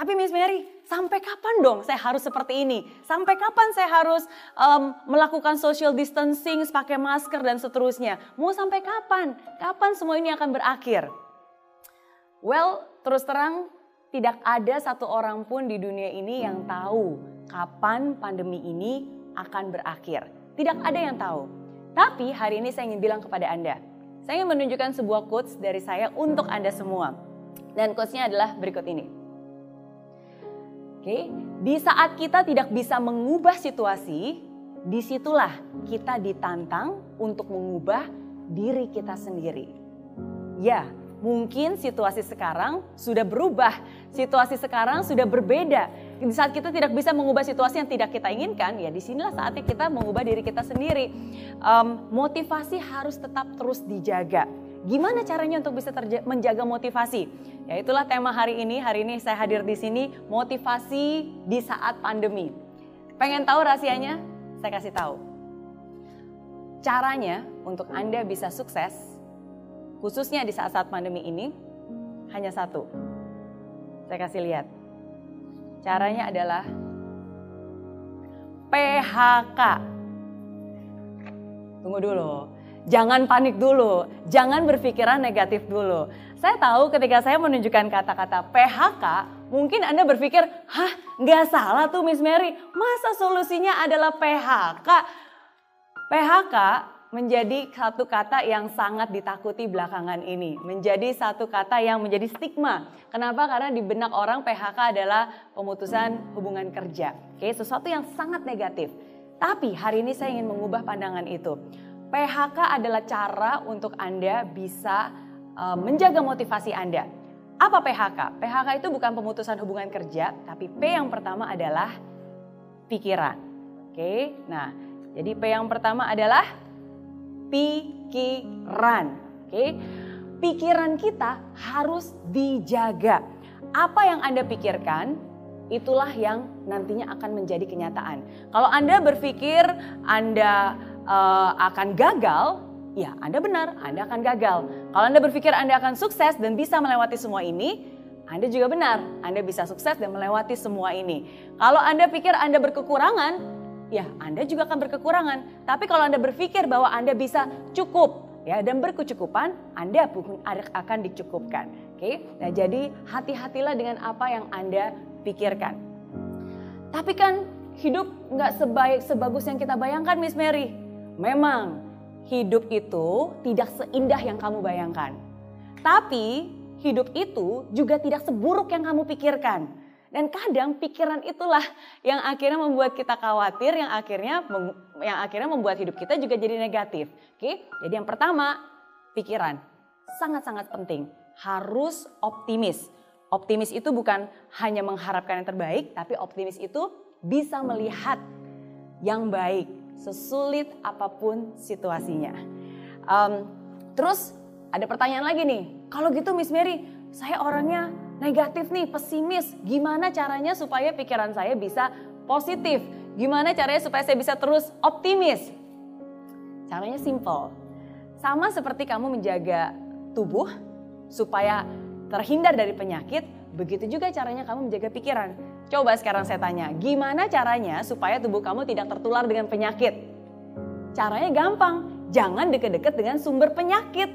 Tapi Miss Mary, sampai kapan dong saya harus seperti ini? Sampai kapan saya harus um, melakukan social distancing, pakai masker dan seterusnya? Mau sampai kapan? Kapan semua ini akan berakhir? Well, terus terang tidak ada satu orang pun di dunia ini yang tahu kapan pandemi ini akan berakhir. Tidak ada yang tahu. Tapi hari ini saya ingin bilang kepada Anda, saya ingin menunjukkan sebuah quotes dari saya untuk Anda semua. Dan quotesnya adalah berikut ini. Oke, di saat kita tidak bisa mengubah situasi, di situlah kita ditantang untuk mengubah diri kita sendiri. Ya, mungkin situasi sekarang sudah berubah, situasi sekarang sudah berbeda. Di saat kita tidak bisa mengubah situasi yang tidak kita inginkan, ya di sinilah saatnya kita mengubah diri kita sendiri. Um, motivasi harus tetap terus dijaga. Gimana caranya untuk bisa menjaga motivasi? Ya itulah tema hari ini. Hari ini saya hadir di sini motivasi di saat pandemi. Pengen tahu rahasianya? Saya kasih tahu. Caranya untuk Anda bisa sukses khususnya di saat-saat pandemi ini hanya satu. Saya kasih lihat. Caranya adalah PHK. Tunggu dulu jangan panik dulu, jangan berpikiran negatif dulu. Saya tahu ketika saya menunjukkan kata-kata PHK, mungkin Anda berpikir, hah nggak salah tuh Miss Mary, masa solusinya adalah PHK? PHK menjadi satu kata yang sangat ditakuti belakangan ini. Menjadi satu kata yang menjadi stigma. Kenapa? Karena di benak orang PHK adalah pemutusan hubungan kerja. Oke, sesuatu yang sangat negatif. Tapi hari ini saya ingin mengubah pandangan itu. PHK adalah cara untuk Anda bisa uh, menjaga motivasi Anda. Apa PHK? PHK itu bukan pemutusan hubungan kerja, tapi P yang pertama adalah pikiran. Oke, nah jadi P yang pertama adalah pikiran. Oke, pikiran kita harus dijaga. Apa yang Anda pikirkan, itulah yang nantinya akan menjadi kenyataan. Kalau Anda berpikir Anda uh, akan gagal, ya Anda benar, Anda akan gagal. Kalau Anda berpikir Anda akan sukses dan bisa melewati semua ini, Anda juga benar, Anda bisa sukses dan melewati semua ini. Kalau Anda pikir Anda berkekurangan, ya Anda juga akan berkekurangan. Tapi kalau Anda berpikir bahwa Anda bisa cukup, ya dan berkecukupan, Anda pun akan dicukupkan. Oke, nah jadi hati-hatilah dengan apa yang Anda pikirkan. Tapi kan hidup nggak sebaik sebagus yang kita bayangkan, Miss Mary. Memang hidup itu tidak seindah yang kamu bayangkan. Tapi hidup itu juga tidak seburuk yang kamu pikirkan. Dan kadang pikiran itulah yang akhirnya membuat kita khawatir, yang akhirnya yang akhirnya membuat hidup kita juga jadi negatif. Oke? Jadi yang pertama, pikiran. Sangat-sangat penting. Harus optimis. Optimis itu bukan hanya mengharapkan yang terbaik, tapi optimis itu bisa melihat yang baik, sesulit apa pun situasinya. Um, terus ada pertanyaan lagi nih, kalau gitu Miss Mary, saya orangnya negatif nih, pesimis. Gimana caranya supaya pikiran saya bisa positif? Gimana caranya supaya saya bisa terus optimis? Caranya simple. Sama seperti kamu menjaga tubuh supaya terhindar dari penyakit, begitu juga caranya kamu menjaga pikiran Coba sekarang saya tanya, gimana caranya supaya tubuh kamu tidak tertular dengan penyakit? Caranya gampang, jangan deket-deket dengan sumber penyakit.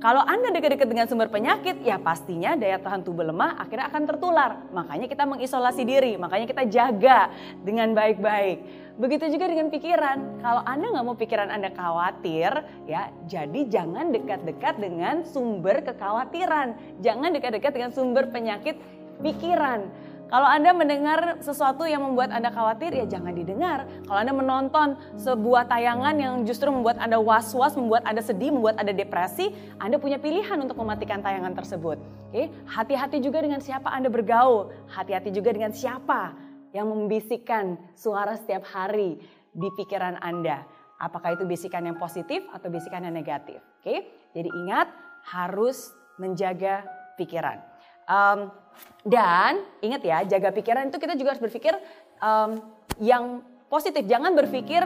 Kalau Anda deket-deket dengan sumber penyakit, ya pastinya daya tahan tubuh lemah akhirnya akan tertular. Makanya kita mengisolasi diri, makanya kita jaga dengan baik-baik. Begitu juga dengan pikiran. Kalau Anda nggak mau pikiran Anda khawatir, ya jadi jangan dekat-dekat dengan sumber kekhawatiran. Jangan dekat-dekat dengan sumber penyakit pikiran. Kalau Anda mendengar sesuatu yang membuat Anda khawatir, ya jangan didengar. Kalau Anda menonton sebuah tayangan yang justru membuat Anda was-was, membuat Anda sedih, membuat Anda depresi, Anda punya pilihan untuk mematikan tayangan tersebut. Oke, hati-hati juga dengan siapa Anda bergaul, hati-hati juga dengan siapa yang membisikkan suara setiap hari di pikiran Anda. Apakah itu bisikan yang positif atau bisikan yang negatif? Oke, jadi ingat harus menjaga pikiran. Um, dan ingat ya, jaga pikiran itu kita juga harus berpikir um, yang positif. Jangan berpikir,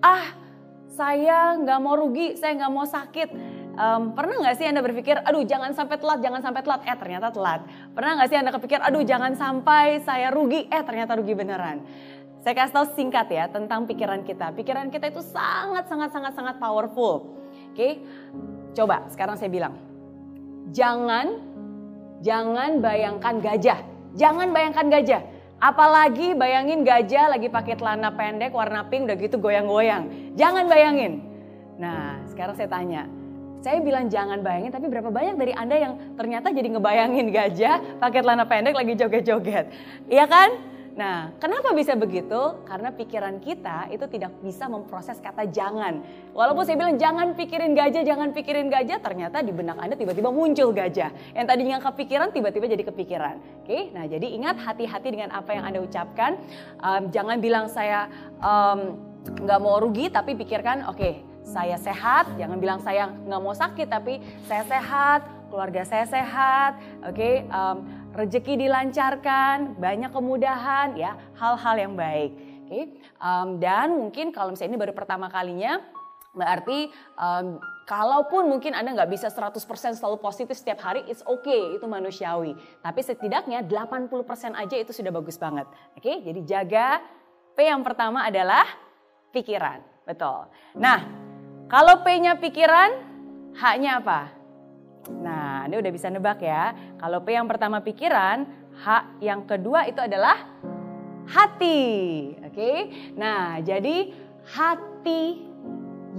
ah saya nggak mau rugi, saya nggak mau sakit. Um, pernah nggak sih Anda berpikir, aduh jangan sampai telat, jangan sampai telat, eh ternyata telat. Pernah nggak sih Anda kepikir, aduh jangan sampai saya rugi, eh ternyata rugi beneran. Saya kasih tahu singkat ya tentang pikiran kita. Pikiran kita itu sangat sangat sangat sangat powerful. Oke, coba sekarang saya bilang, jangan jangan bayangkan gajah, jangan bayangkan gajah. Apalagi bayangin gajah lagi pakai celana pendek warna pink udah gitu goyang-goyang. Jangan bayangin. Nah, sekarang saya tanya, saya bilang jangan bayangin, tapi berapa banyak dari Anda yang ternyata jadi ngebayangin gajah pakai celana pendek lagi joget-joget. Iya kan? Nah, kenapa bisa begitu? Karena pikiran kita itu tidak bisa memproses kata jangan. Walaupun saya bilang jangan pikirin gajah, jangan pikirin gajah, ternyata di benak Anda tiba-tiba muncul gajah. Yang tadinya kepikiran tiba-tiba jadi kepikiran. Oke, nah jadi ingat hati-hati dengan apa yang Anda ucapkan. Um, jangan bilang saya um, nggak mau rugi, tapi pikirkan, oke, okay, saya sehat, jangan bilang saya nggak mau sakit, tapi saya sehat, keluarga saya sehat, oke, okay? um, rezeki dilancarkan, banyak kemudahan, ya, hal-hal yang baik. Oke, okay? um, dan mungkin kalau misalnya ini baru pertama kalinya, berarti um, kalaupun mungkin Anda nggak bisa 100% selalu positif setiap hari, it's okay, itu manusiawi. Tapi setidaknya 80% aja itu sudah bagus banget. Oke, okay? jadi jaga P yang pertama adalah pikiran. Betul. Nah, kalau P-nya pikiran, H-nya apa? Nah, ini udah bisa nebak ya. Kalau P yang pertama pikiran, H yang kedua itu adalah hati. Oke. Nah, jadi hati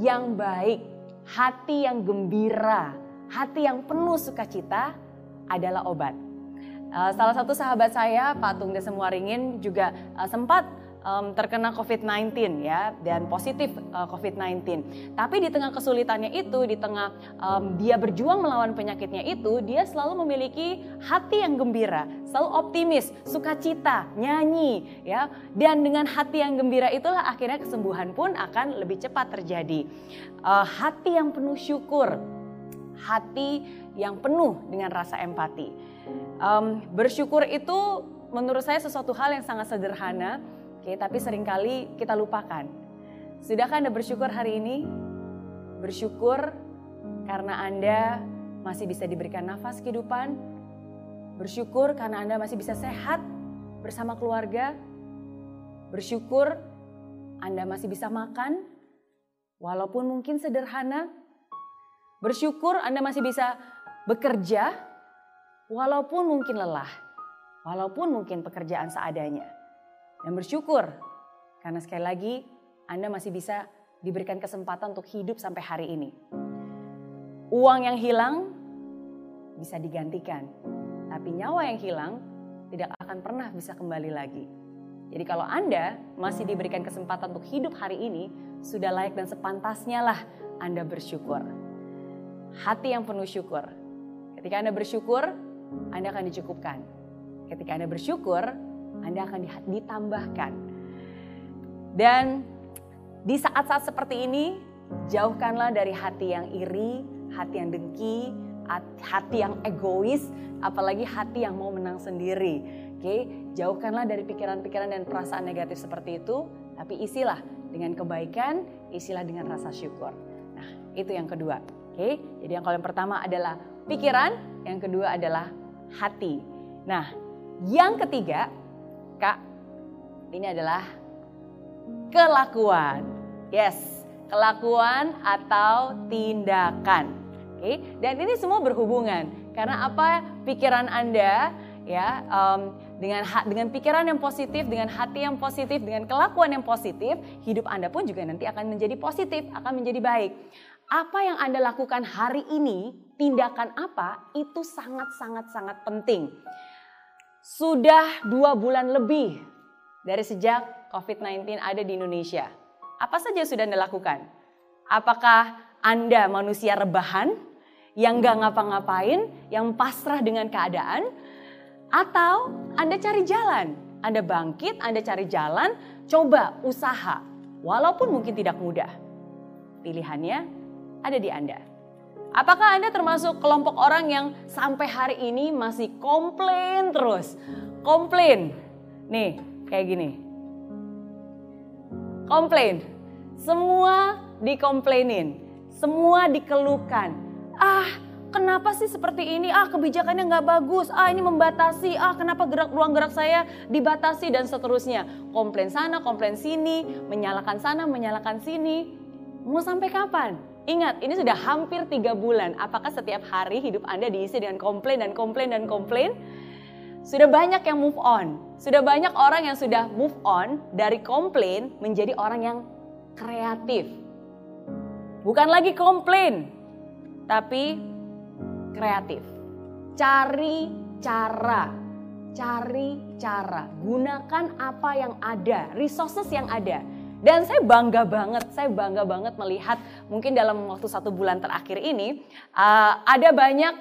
yang baik, hati yang gembira, hati yang penuh sukacita adalah obat. Uh, salah satu sahabat saya, Pak Tung Desemwaringin juga uh, sempat um, terkena COVID-19 ya dan positif uh, COVID-19. Tapi di tengah kesulitannya itu, di tengah um, dia berjuang melawan penyakitnya itu, dia selalu memiliki hati yang gembira, selalu optimis, sukacita, nyanyi ya. Dan dengan hati yang gembira itulah akhirnya kesembuhan pun akan lebih cepat terjadi. Uh, hati yang penuh syukur, hati yang penuh dengan rasa empati. Um, bersyukur itu menurut saya sesuatu hal yang sangat sederhana Oke, tapi sering kali kita lupakan. Sudahkah Anda bersyukur hari ini? Bersyukur karena Anda masih bisa diberikan nafas kehidupan. Bersyukur karena Anda masih bisa sehat bersama keluarga. Bersyukur Anda masih bisa makan walaupun mungkin sederhana. Bersyukur Anda masih bisa bekerja walaupun mungkin lelah. Walaupun mungkin pekerjaan seadanya dan bersyukur karena sekali lagi Anda masih bisa diberikan kesempatan untuk hidup sampai hari ini. Uang yang hilang bisa digantikan, tapi nyawa yang hilang tidak akan pernah bisa kembali lagi. Jadi kalau Anda masih diberikan kesempatan untuk hidup hari ini, sudah layak dan sepantasnya lah Anda bersyukur. Hati yang penuh syukur. Ketika Anda bersyukur, Anda akan dicukupkan. Ketika Anda bersyukur, anda akan ditambahkan. Dan di saat-saat seperti ini, jauhkanlah dari hati yang iri, hati yang dengki, hati yang egois, apalagi hati yang mau menang sendiri. Oke, jauhkanlah dari pikiran-pikiran dan perasaan negatif seperti itu, tapi isilah dengan kebaikan, isilah dengan rasa syukur. Nah, itu yang kedua. Oke, jadi yang kalau yang pertama adalah pikiran, yang kedua adalah hati. Nah, yang ketiga ini adalah kelakuan. Yes, kelakuan atau tindakan. Oke, dan ini semua berhubungan karena apa pikiran Anda ya um, dengan dengan pikiran yang positif, dengan hati yang positif, dengan kelakuan yang positif, hidup Anda pun juga nanti akan menjadi positif, akan menjadi baik. Apa yang Anda lakukan hari ini, tindakan apa, itu sangat-sangat-sangat penting. Sudah dua bulan lebih dari sejak COVID-19 ada di Indonesia. Apa saja sudah Anda lakukan? Apakah Anda manusia rebahan yang gak ngapa-ngapain, yang pasrah dengan keadaan? Atau Anda cari jalan? Anda bangkit, Anda cari jalan, coba usaha. Walaupun mungkin tidak mudah. Pilihannya ada di Anda. Apakah Anda termasuk kelompok orang yang sampai hari ini masih komplain terus? Komplain. Nih, kayak gini. Komplain. Semua dikomplainin. Semua dikeluhkan. ah kenapa sih seperti ini? Ah kebijakannya nggak bagus, ah ini membatasi, ah kenapa gerak ruang gerak saya dibatasi dan seterusnya. Komplain sana, komplain sini, menyalahkan sana, menyalahkan sini. Mau sampai kapan? Ingat, ini sudah hampir tiga bulan. Apakah setiap hari hidup Anda diisi dengan komplain dan komplain dan komplain? Sudah banyak yang move on. Sudah banyak orang yang sudah move on dari komplain menjadi orang yang kreatif. Bukan lagi komplain, tapi kreatif. Cari cara, cari cara. Gunakan apa yang ada, resources yang ada. Dan saya bangga banget, saya bangga banget melihat mungkin dalam waktu satu bulan terakhir ini uh, ada banyak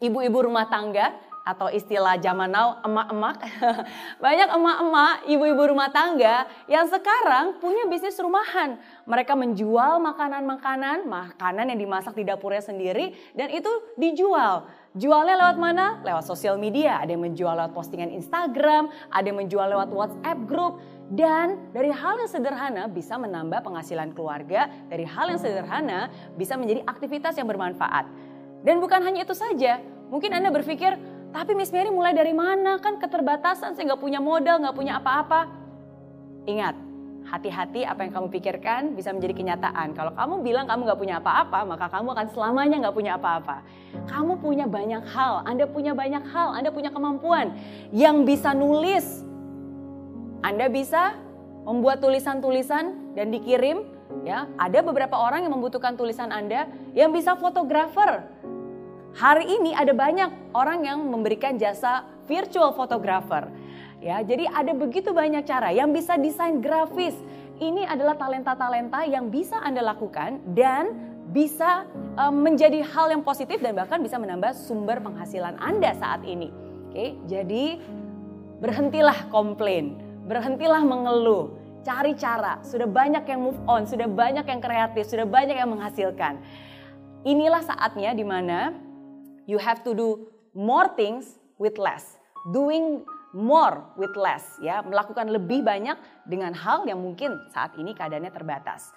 ibu-ibu rumah tangga atau istilah zaman now emak-emak. Banyak emak-emak, ibu-ibu rumah tangga yang sekarang punya bisnis rumahan. Mereka menjual makanan-makanan, makanan yang dimasak di dapurnya sendiri dan itu dijual. Jualnya lewat mana? Lewat sosial media. Ada yang menjual lewat postingan Instagram, ada yang menjual lewat WhatsApp group. Dan dari hal yang sederhana bisa menambah penghasilan keluarga, dari hal yang sederhana bisa menjadi aktivitas yang bermanfaat. Dan bukan hanya itu saja, mungkin Anda berpikir, tapi Miss Mary mulai dari mana? Kan keterbatasan, saya nggak punya modal, nggak punya apa-apa. Ingat, hati-hati apa yang kamu pikirkan bisa menjadi kenyataan. Kalau kamu bilang kamu nggak punya apa-apa, maka kamu akan selamanya nggak punya apa-apa. Kamu punya banyak hal, Anda punya banyak hal, Anda punya kemampuan yang bisa nulis. Anda bisa membuat tulisan-tulisan dan dikirim. Ya, ada beberapa orang yang membutuhkan tulisan Anda yang bisa fotografer, Hari ini ada banyak orang yang memberikan jasa virtual photographer. Ya, jadi ada begitu banyak cara yang bisa desain grafis. Ini adalah talenta-talenta yang bisa Anda lakukan dan bisa um, menjadi hal yang positif dan bahkan bisa menambah sumber penghasilan Anda saat ini. Oke, jadi berhentilah komplain, berhentilah mengeluh, cari cara. Sudah banyak yang move on, sudah banyak yang kreatif, sudah banyak yang menghasilkan. Inilah saatnya di mana You have to do more things with less. Doing more with less ya, melakukan lebih banyak dengan hal yang mungkin saat ini keadaannya terbatas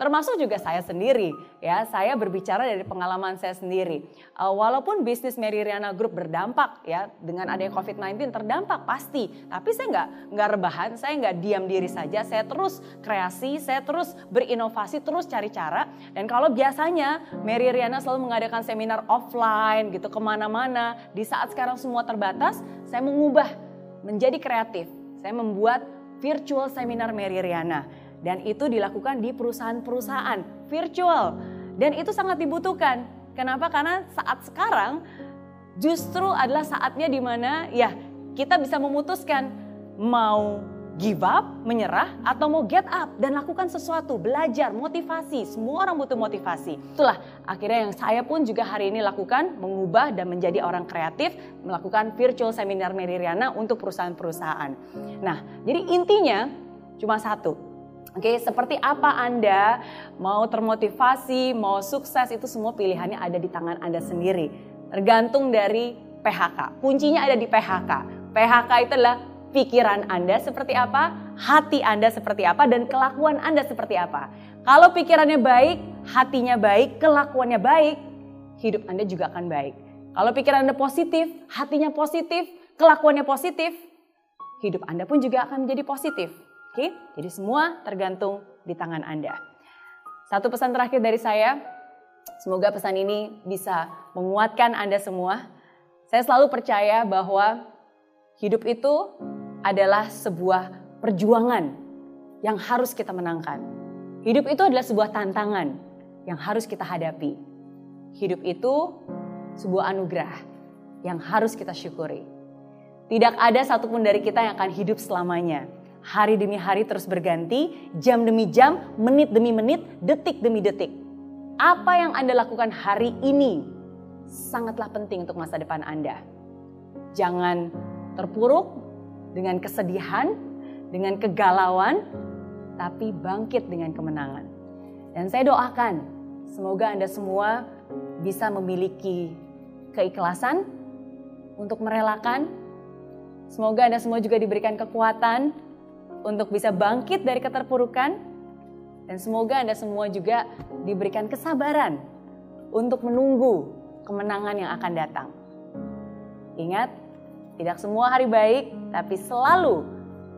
termasuk juga saya sendiri ya. Saya berbicara dari pengalaman saya sendiri. Uh, walaupun bisnis Mary Riana Group berdampak ya dengan adanya COVID-19 terdampak pasti. Tapi saya nggak nggak rebahan saya nggak diam diri saja. Saya terus kreasi saya terus berinovasi terus cari cara. Dan kalau biasanya Mary Riana selalu mengadakan seminar offline gitu ke mana-mana di saat sekarang semua terbatas saya mengubah menjadi kreatif. Saya membuat virtual seminar Mary Riana dan itu dilakukan di perusahaan-perusahaan virtual. Dan itu sangat dibutuhkan. Kenapa? Karena saat sekarang justru adalah saatnya di mana ya kita bisa memutuskan mau give up, menyerah, atau mau get up dan lakukan sesuatu, belajar, motivasi. Semua orang butuh motivasi. Itulah akhirnya yang saya pun juga hari ini lakukan, mengubah dan menjadi orang kreatif, melakukan virtual seminar Mary Riana untuk perusahaan-perusahaan. Nah, jadi intinya cuma satu, Oke, seperti apa Anda mau termotivasi, mau sukses itu semua pilihannya ada di tangan Anda sendiri. Tergantung dari PHK. Kuncinya ada di PHK. PHK itu adalah pikiran Anda seperti apa, hati Anda seperti apa, dan kelakuan Anda seperti apa. Kalau pikirannya baik, hatinya baik, kelakuannya baik, hidup Anda juga akan baik. Kalau pikiran Anda positif, hatinya positif, kelakuannya positif, hidup Anda pun juga akan menjadi positif. Oke, jadi semua tergantung di tangan Anda. Satu pesan terakhir dari saya, semoga pesan ini bisa menguatkan Anda semua. Saya selalu percaya bahwa hidup itu adalah sebuah perjuangan yang harus kita menangkan. Hidup itu adalah sebuah tantangan yang harus kita hadapi. Hidup itu sebuah anugerah yang harus kita syukuri. Tidak ada satupun dari kita yang akan hidup selamanya Hari demi hari terus berganti, jam demi jam, menit demi menit, detik demi detik. Apa yang Anda lakukan hari ini sangatlah penting untuk masa depan Anda. Jangan terpuruk dengan kesedihan, dengan kegalauan, tapi bangkit dengan kemenangan. Dan saya doakan semoga Anda semua bisa memiliki keikhlasan untuk merelakan. Semoga Anda semua juga diberikan kekuatan untuk bisa bangkit dari keterpurukan dan semoga Anda semua juga diberikan kesabaran untuk menunggu kemenangan yang akan datang. Ingat, tidak semua hari baik, tapi selalu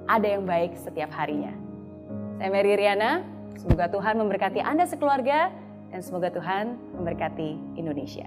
ada yang baik setiap harinya. Saya Mary Riana, semoga Tuhan memberkati Anda sekeluarga dan semoga Tuhan memberkati Indonesia.